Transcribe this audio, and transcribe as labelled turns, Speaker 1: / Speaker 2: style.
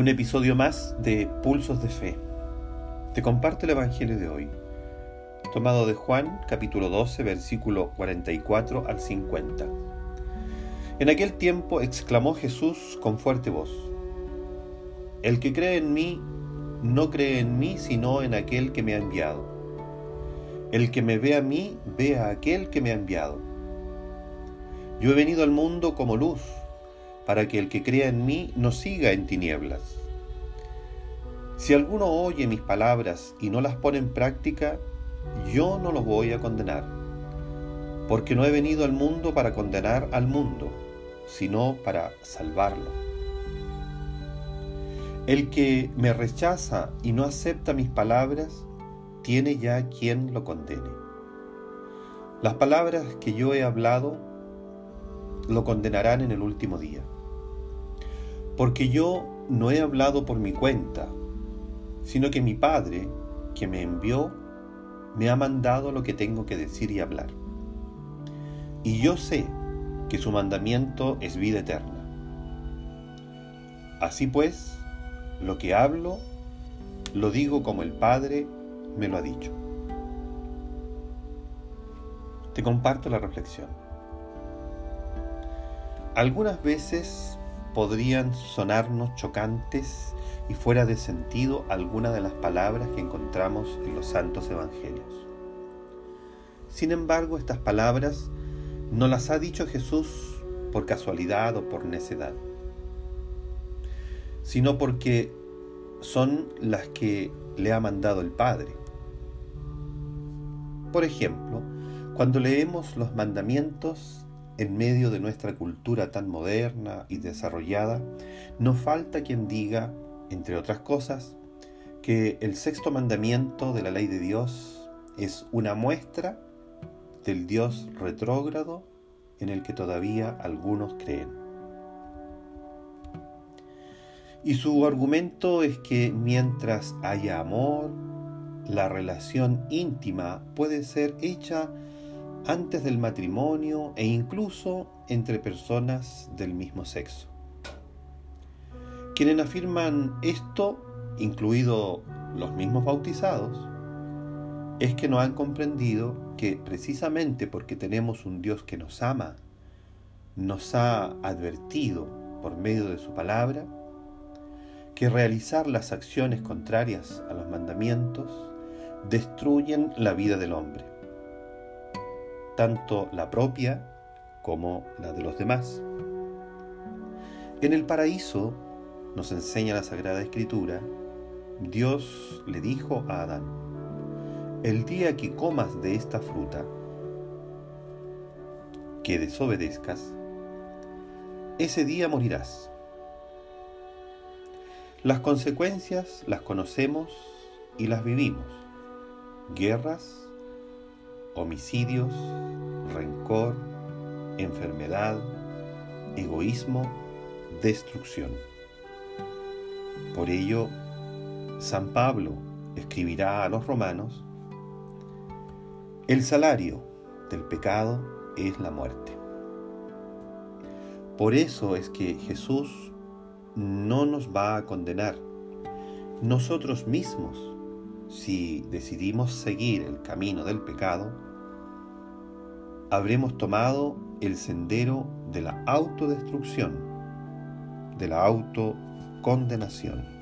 Speaker 1: un episodio más de Pulsos de Fe. Te comparto el Evangelio de hoy, tomado de Juan capítulo 12, versículo 44 al 50. En aquel tiempo exclamó Jesús con fuerte voz, El que cree en mí, no cree en mí, sino en aquel que me ha enviado. El que me ve a mí, ve a aquel que me ha enviado. Yo he venido al mundo como luz para que el que crea en mí no siga en tinieblas. Si alguno oye mis palabras y no las pone en práctica, yo no lo voy a condenar, porque no he venido al mundo para condenar al mundo, sino para salvarlo. El que me rechaza y no acepta mis palabras, tiene ya quien lo condene. Las palabras que yo he hablado lo condenarán en el último día. Porque yo no he hablado por mi cuenta, sino que mi Padre, que me envió, me ha mandado lo que tengo que decir y hablar. Y yo sé que su mandamiento es vida eterna. Así pues, lo que hablo, lo digo como el Padre me lo ha dicho. Te comparto la reflexión. Algunas veces podrían sonarnos chocantes y fuera de sentido algunas de las palabras que encontramos en los santos evangelios. Sin embargo, estas palabras no las ha dicho Jesús por casualidad o por necedad, sino porque son las que le ha mandado el Padre. Por ejemplo, cuando leemos los mandamientos en medio de nuestra cultura tan moderna y desarrollada, no falta quien diga, entre otras cosas, que el sexto mandamiento de la ley de Dios es una muestra del Dios retrógrado en el que todavía algunos creen. Y su argumento es que mientras haya amor, la relación íntima puede ser hecha antes del matrimonio e incluso entre personas del mismo sexo. Quienes afirman esto, incluidos los mismos bautizados, es que no han comprendido que precisamente porque tenemos un Dios que nos ama, nos ha advertido por medio de su palabra, que realizar las acciones contrarias a los mandamientos destruyen la vida del hombre tanto la propia como la de los demás. En el paraíso, nos enseña la Sagrada Escritura, Dios le dijo a Adán, el día que comas de esta fruta, que desobedezcas, ese día morirás. Las consecuencias las conocemos y las vivimos. Guerras, homicidios, rencor, enfermedad, egoísmo, destrucción. Por ello, San Pablo escribirá a los romanos, el salario del pecado es la muerte. Por eso es que Jesús no nos va a condenar. Nosotros mismos, si decidimos seguir el camino del pecado, habremos tomado el sendero de la autodestrucción, de la autocondenación.